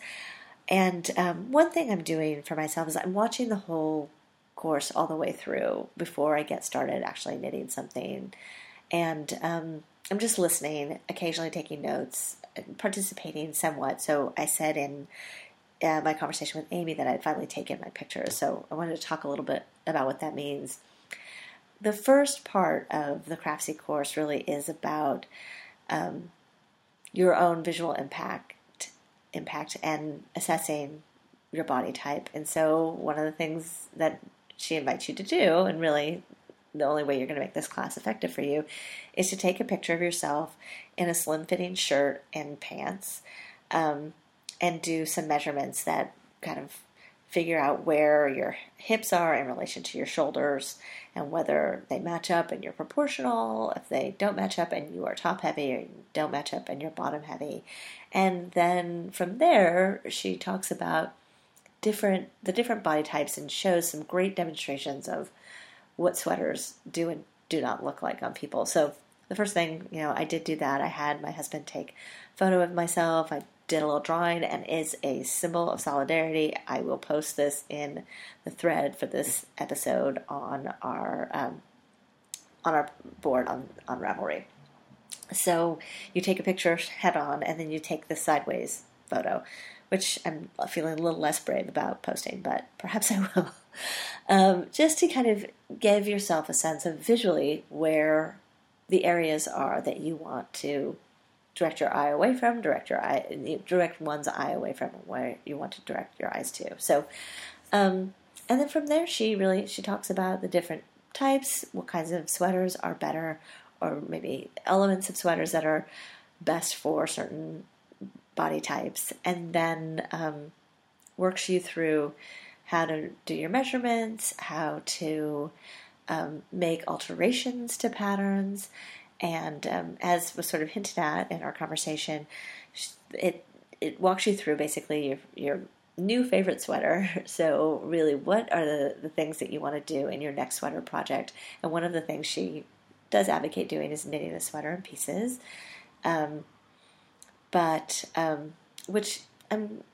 And um, one thing I'm doing for myself is I'm watching the whole course all the way through before I get started actually knitting something. And um, I'm just listening, occasionally taking notes, participating somewhat. So I said in uh, my conversation with Amy that I'd finally taken my pictures. So I wanted to talk a little bit about what that means the first part of the Craftsy course really is about um, your own visual impact, impact, and assessing your body type. And so, one of the things that she invites you to do, and really the only way you're going to make this class effective for you, is to take a picture of yourself in a slim fitting shirt and pants, um, and do some measurements that kind of figure out where your hips are in relation to your shoulders and whether they match up and you're proportional, if they don't match up and you are top heavy or don't match up and you're bottom heavy. And then from there, she talks about different the different body types and shows some great demonstrations of what sweaters do and do not look like on people. So the first thing, you know, I did do that. I had my husband take photo of myself. I did a little drawing and is a symbol of solidarity. I will post this in the thread for this episode on our um, on our board on on Ravelry. So you take a picture head on, and then you take the sideways photo, which I'm feeling a little less brave about posting, but perhaps [laughs] I will. Um, just to kind of give yourself a sense of visually where the areas are that you want to direct your eye away from, direct your eye, direct one's eye away from where you want to direct your eyes to. So, um, and then from there, she really she talks about the different types, what kinds of sweaters are better, or maybe elements of sweaters that are best for certain body types, and then um, works you through how to do your measurements, how to um, make alterations to patterns, and um, as was sort of hinted at in our conversation, it it walks you through basically your, your new favorite sweater. [laughs] So, really, what are the, the things that you want to do in your next sweater project? And one of the things she does advocate doing is knitting the sweater in pieces. Um, but, um, which I'm,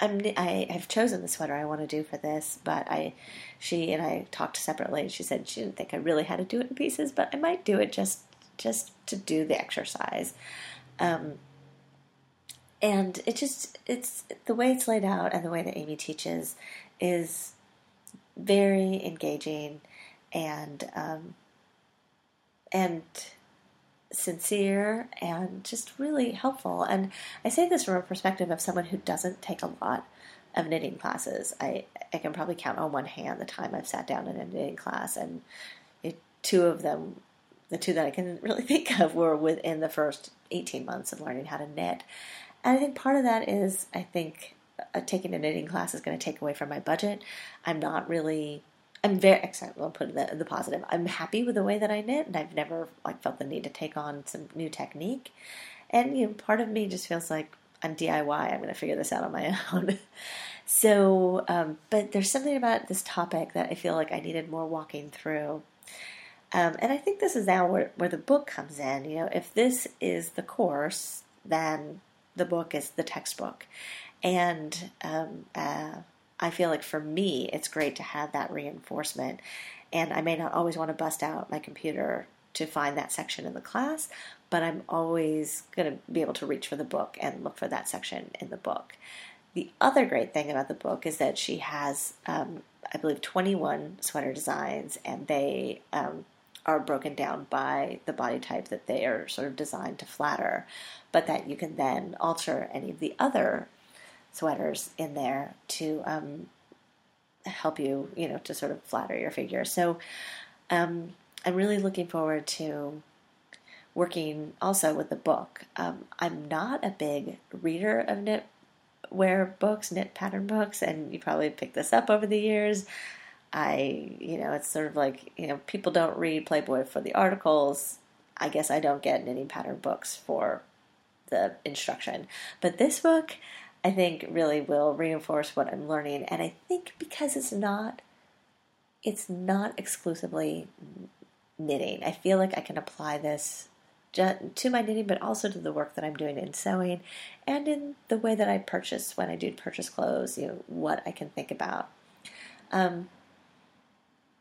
I'm, I have chosen the sweater I want to do for this, but I, she and I talked separately. She said she didn't think I really had to do it in pieces, but I might do it just just to do the exercise. Um, and it just it's the way it's laid out and the way that Amy teaches is very engaging and um, and sincere and just really helpful. And I say this from a perspective of someone who doesn't take a lot of knitting classes. I I can probably count on one hand the time I've sat down in a knitting class, and it, two of them the two that I can really [laughs] think of were within the first 18 months of learning how to knit. And I think part of that is, I think uh, taking a knitting class is going to take away from my budget. I'm not really, I'm very excited. I'll put the, the positive. I'm happy with the way that I knit, and I've never like felt the need to take on some new technique. And you know, part of me just feels like I'm DIY. I'm going to figure this out on my [laughs] own. so, um, but there's something about this topic that I feel like I needed more walking through. Um, and I think this is now where, where the book comes in. You know, if this is the course, then the book is the textbook. And um, uh, I feel like for me, it's great to have that reinforcement. And I may not always want to bust out my computer to find that section in the class, but I'm always going to be able to reach for the book and look for that section in the book. The other great thing about the book is that she has, um, I believe, 21 sweater designs, and they um, are broken down by the body type that they are sort of designed to flatter, but that you can then alter any of the other sweaters in there to um, help you, you know, to sort of flatter your figure. So um, I'm really looking forward to working also with the book. Um, I'm not a big reader of knitwear books, knit pattern books, and you probably picked this up over the years. I, you know, it's sort of like, you know, people don't read Playboy for the articles. I guess I don't get knitting pattern books for the instruction. But this book, I think, really will reinforce what I'm learning. And I think because it's not, it's not exclusively knitting. I feel like I can apply this to my knitting, but also to the work that I'm doing in sewing and in the way that I purchase when I do purchase clothes, you know, what I can think about. Um,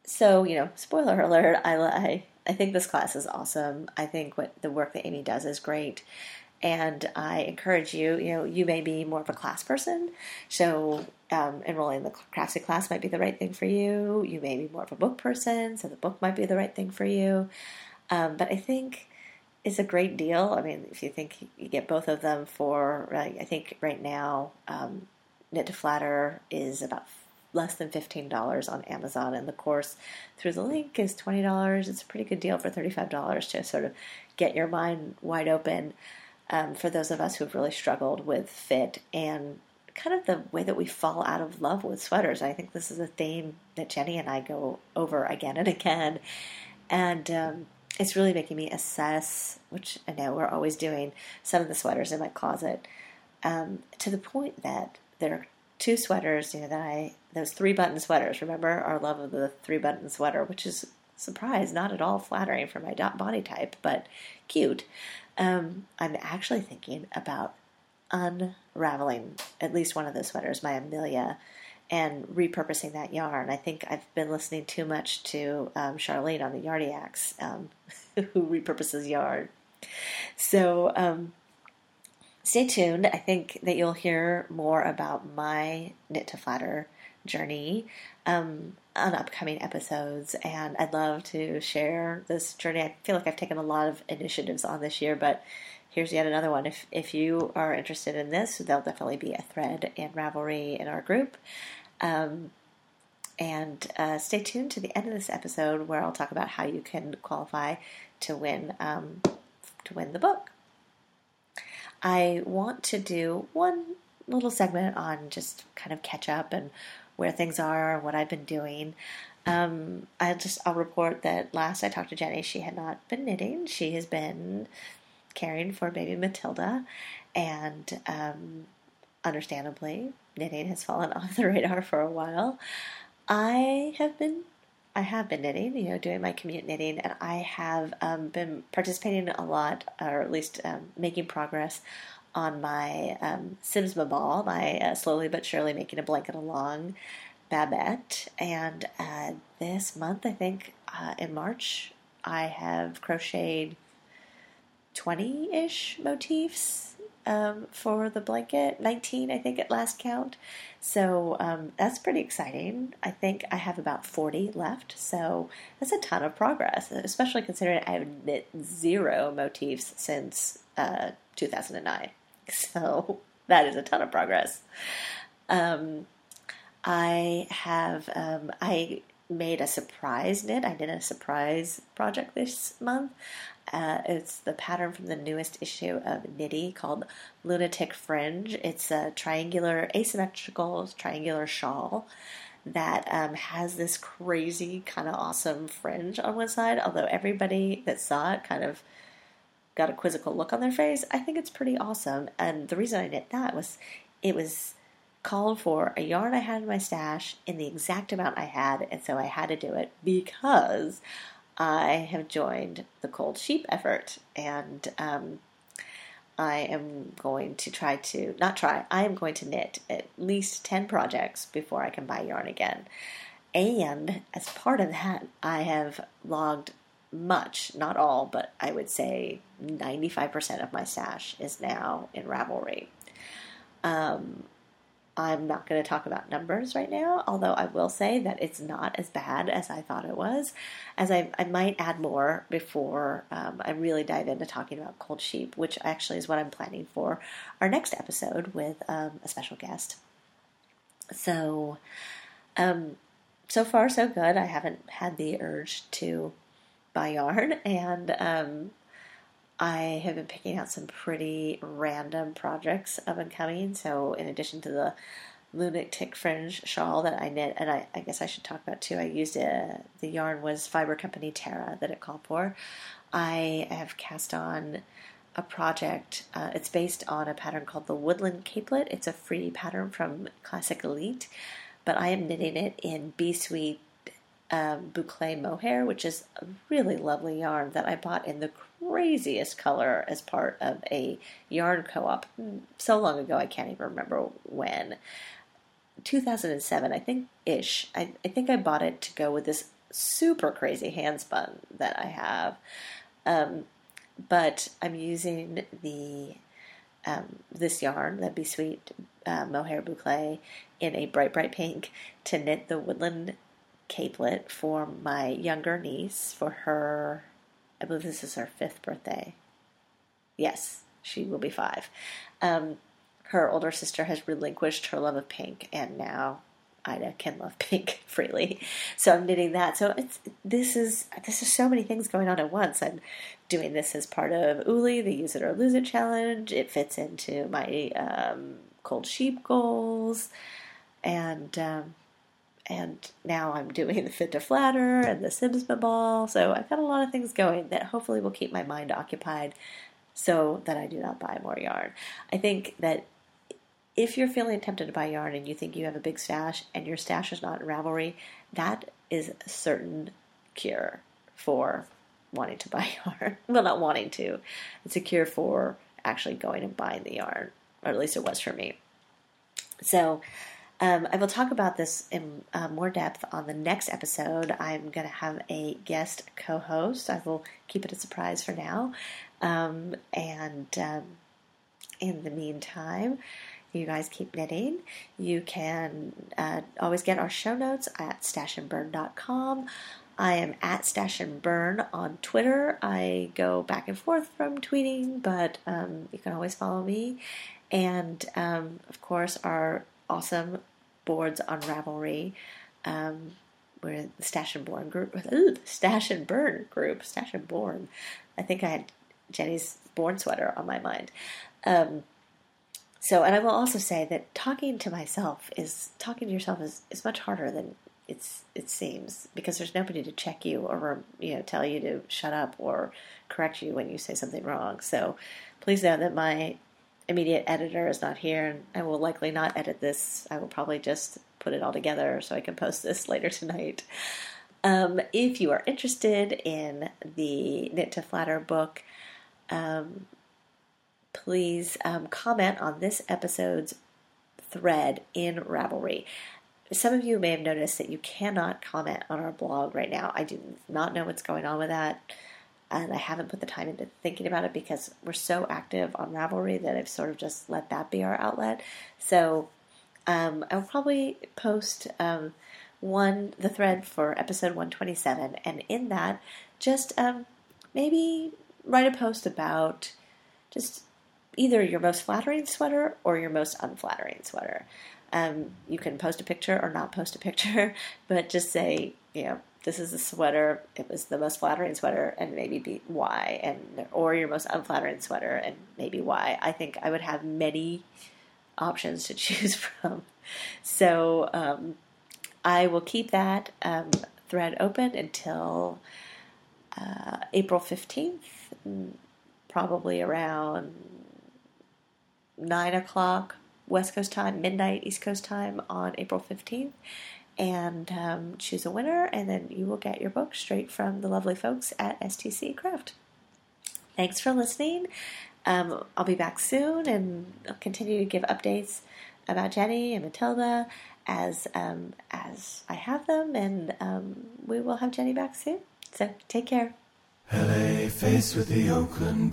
so you know, spoiler alert. I, I I think this class is awesome. I think what the work that Amy does is great, And I encourage you, you know, you may be more of a class person, so um, enrolling in the craftsy class might be the right thing for you. You may be more of a book person, so the book might be the right thing for you. Um, but I think it's a great deal. I mean, if you think you get both of them for, uh, I think right now, um, Knit to Flatter is about less than $15 on Amazon, and the course through the link is $20. It's a pretty good deal for $35 to sort of get your mind wide open um, for those of us who've really struggled with fit and kind of the way that we fall out of love with sweaters. I think this is a theme that Jenny and I go over again and again. And um, it's really making me assess, which I know we're always doing, some of the sweaters in my closet um, to the point that there are two sweaters, you know, that I, those three button sweaters, remember our love of the three button sweater, which is, surprise, not at all flattering for my body type, but cute. Um, I'm actually thinking about unraveling at least one of those sweaters, my Amelia, and repurposing that yarn. I think I've been listening too much to um, Charlene on the Yarniacs, um, [laughs] who repurposes yarn. So um, stay tuned. I think that you'll hear more about my knit to flatter journey um, on upcoming episodes, and I'd love to share this journey. I feel like I've taken a lot of initiatives on this year, but here's yet another one. If if you are interested in this, there'll definitely be a thread in Ravelry in our group. Um, and uh, stay tuned to the end of this episode where I'll talk about how you can qualify to win um, to win the book. I want to do one little segment on just kind of catch up and where things are, what I've been doing. Um, I'll just I'll report that last I talked to Jenny, she had not been knitting. She has been caring for baby Matilda, and um, understandably, knitting has fallen [laughs] off the radar for a while. I have been I have been knitting, you know, doing my commute knitting, and I have um, been participating a lot, or at least um, making progress on my um, Simsma ball, my uh, slowly but surely making a blanket along Babette. And uh, this month, I think uh, in March, I have crocheted 20 ish motifs um, for the blanket, 19, I think, at last count. So um, that's pretty exciting. I think I have about 40 left, so that's a ton of progress, especially considering I have knit zero motifs since uh, 2009. So that is a ton of progress. Um, I have, um, I made a surprise knit. I did a surprise project this month. Uh, it's the pattern from the newest issue of Knitty called Lunatic Fringe. It's a triangular, asymmetrical triangular shawl that um, has this crazy, kind of awesome fringe on one side. Although everybody that saw it kind of got a quizzical look on their face, I think it's pretty awesome. And the reason I knit that was it was called for a yarn I had in my stash in the exact amount I had, and so I had to do it because I have joined the Cold Sheep effort, and um, I am going to try to not try. I am going to knit at least ten projects before I can buy yarn again. And as part of that, I have logged much, not all, but I would say 95% of my stash is now in Ravelry. Um, I'm not going to talk about numbers right now, although I will say that it's not as bad as I thought it was. As I, I might add more before um, I really dive into talking about Cold Sheep, which actually is what I'm planning for our next episode with um, a special guest. So, um, so far so good. I haven't had the urge to buy yarn, and um, I have been picking out some pretty random projects up and coming. So, in addition to the lunatic Tick fringe shawl that I knit, and I, I guess I should talk about too, I used a, the yarn was Fiber Company Terra that it called for. I have cast on a project. Uh, it's based on a pattern called the Woodland Capelet. It's a free pattern from Classic Elite, but I am knitting it in Be Sweet um, boucle mohair, which is a really lovely yarn that I bought in the craziest color as part of a yarn co-op so long ago I can't even remember when. 2007, I think ish. I, I think I bought it to go with this super crazy handspun that I have. Um, but I'm using the um, this yarn, the Be Sweet uh, Mohair Boucle, in a bright, bright pink to knit the woodland capelet for my younger niece for her, I believe this is her fifth birthday. Yes, she will be five. Um, her older sister has relinquished her love of pink, and now Ida can love [laughs] pink freely. So I'm knitting that. So it's this is this is so many things going on at once. I'm doing this as part of Uli, the Use It or Lose It challenge. It fits into my um, cold sheep goals, and um, and now I'm doing the Fit to Flatter and the Sims Ball. So I've got a lot of things going that hopefully will keep my mind occupied, so that I do not buy more yarn. I think that if you're feeling tempted to buy yarn and you think you have a big stash and your stash is not in Ravelry, that is a certain cure for wanting to [laughs] buy yarn. well, not wanting to. It's a cure for actually going and buying the yarn, or at least it was for me. So, um, I will talk about this in uh, more depth on the next episode. I'm going to have a guest co host. I will keep it a surprise for now. Um, and um, in the meantime, you guys keep knitting. You can uh, always get our show notes at stashandburn.com. I am at Stash and Burn on Twitter. I go back and forth from tweeting, but um, you can always follow me. And um, of course, our awesome boards on Ravelry. Um, we're the Stash and Burn group. Ooh, [laughs] Stash and Burn group. Stash and Born. I think I had Jenny's Born sweater on my mind. Um, so, and I will also say that talking to myself is talking to yourself is, is much harder than it's it seems because there's nobody to check you or you know tell you to shut up or correct you when you say something wrong. So, please know that my immediate editor is not here, and I will likely not edit this. I will probably just put it all together so I can post this [laughs] later tonight. Um, if you are interested in the Knit to Flatter book, um, please um, comment on this episode's thread in Ravelry. Some of you may have noticed that you cannot comment on our blog right now. I do not know what's going on with that, and I haven't put the time into thinking about it because we're so active on Ravelry that I've sort of just let that be our outlet. So um, I'll probably post um, one the thread for episode 127, and in that, just um, maybe write a post about just either your most flattering sweater or your most unflattering sweater. Um, you can post a picture or not post a picture, [laughs] but just say, you know, this is a sweater. It was the most flattering sweater, and maybe be why, and or your most unflattering sweater, and maybe why. I think I would have many options to [laughs] choose from. So um, I will keep that um, thread open until uh, April fifteenth, probably around nine o'clock West Coast time, midnight East Coast time on April 15th, and um, choose a winner, and then you will get your book straight from the lovely folks at STC Craft. Thanks for listening. Um, I'll be back soon, and I'll continue to give updates about Jenny and Matilda as um, as I have them, and um, we will have Jenny back soon. So take care. LA with the Oakland.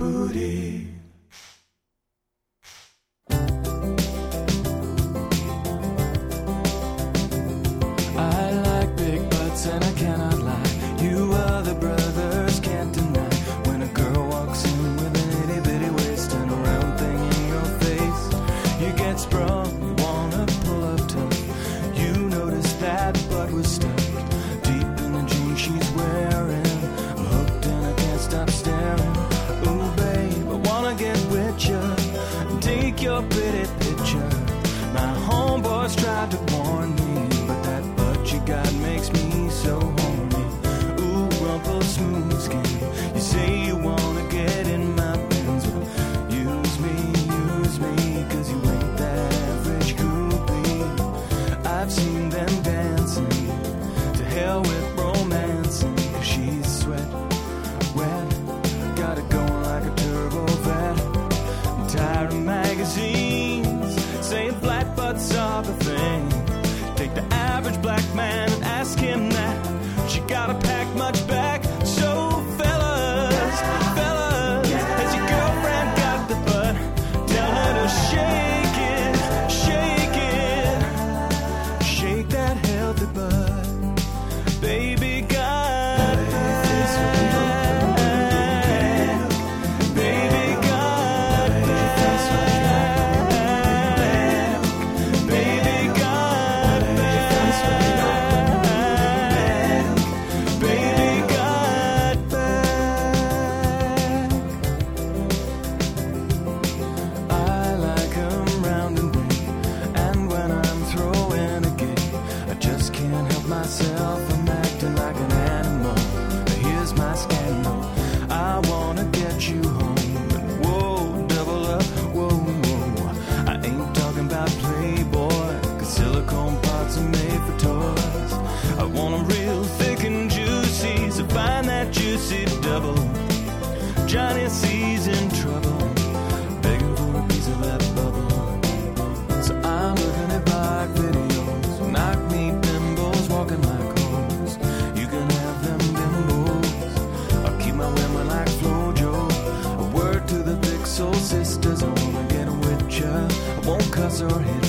your head.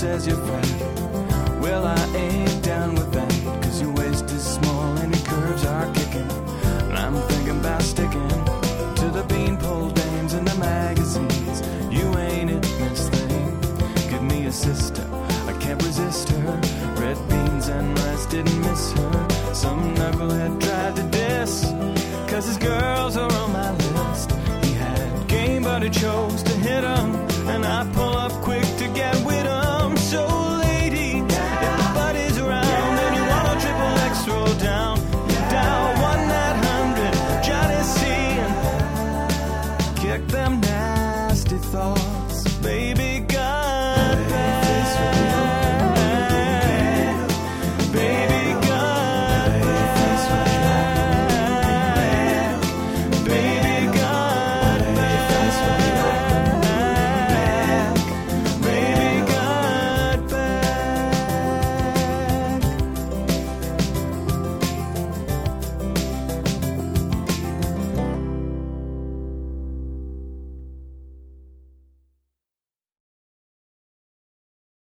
says you're fat, Well, I ain't down with that. Cause your waist is small and your curves are kicking. And I'm thinking about sticking to the beanpole dames in the magazines. You ain't it, Miss Thing. Give me a sister, I can't resist her. Red beans and rice didn't miss her. Some knucklehead tried to diss. Cause his girls are on my list. He had game, but he chose to hit 'em.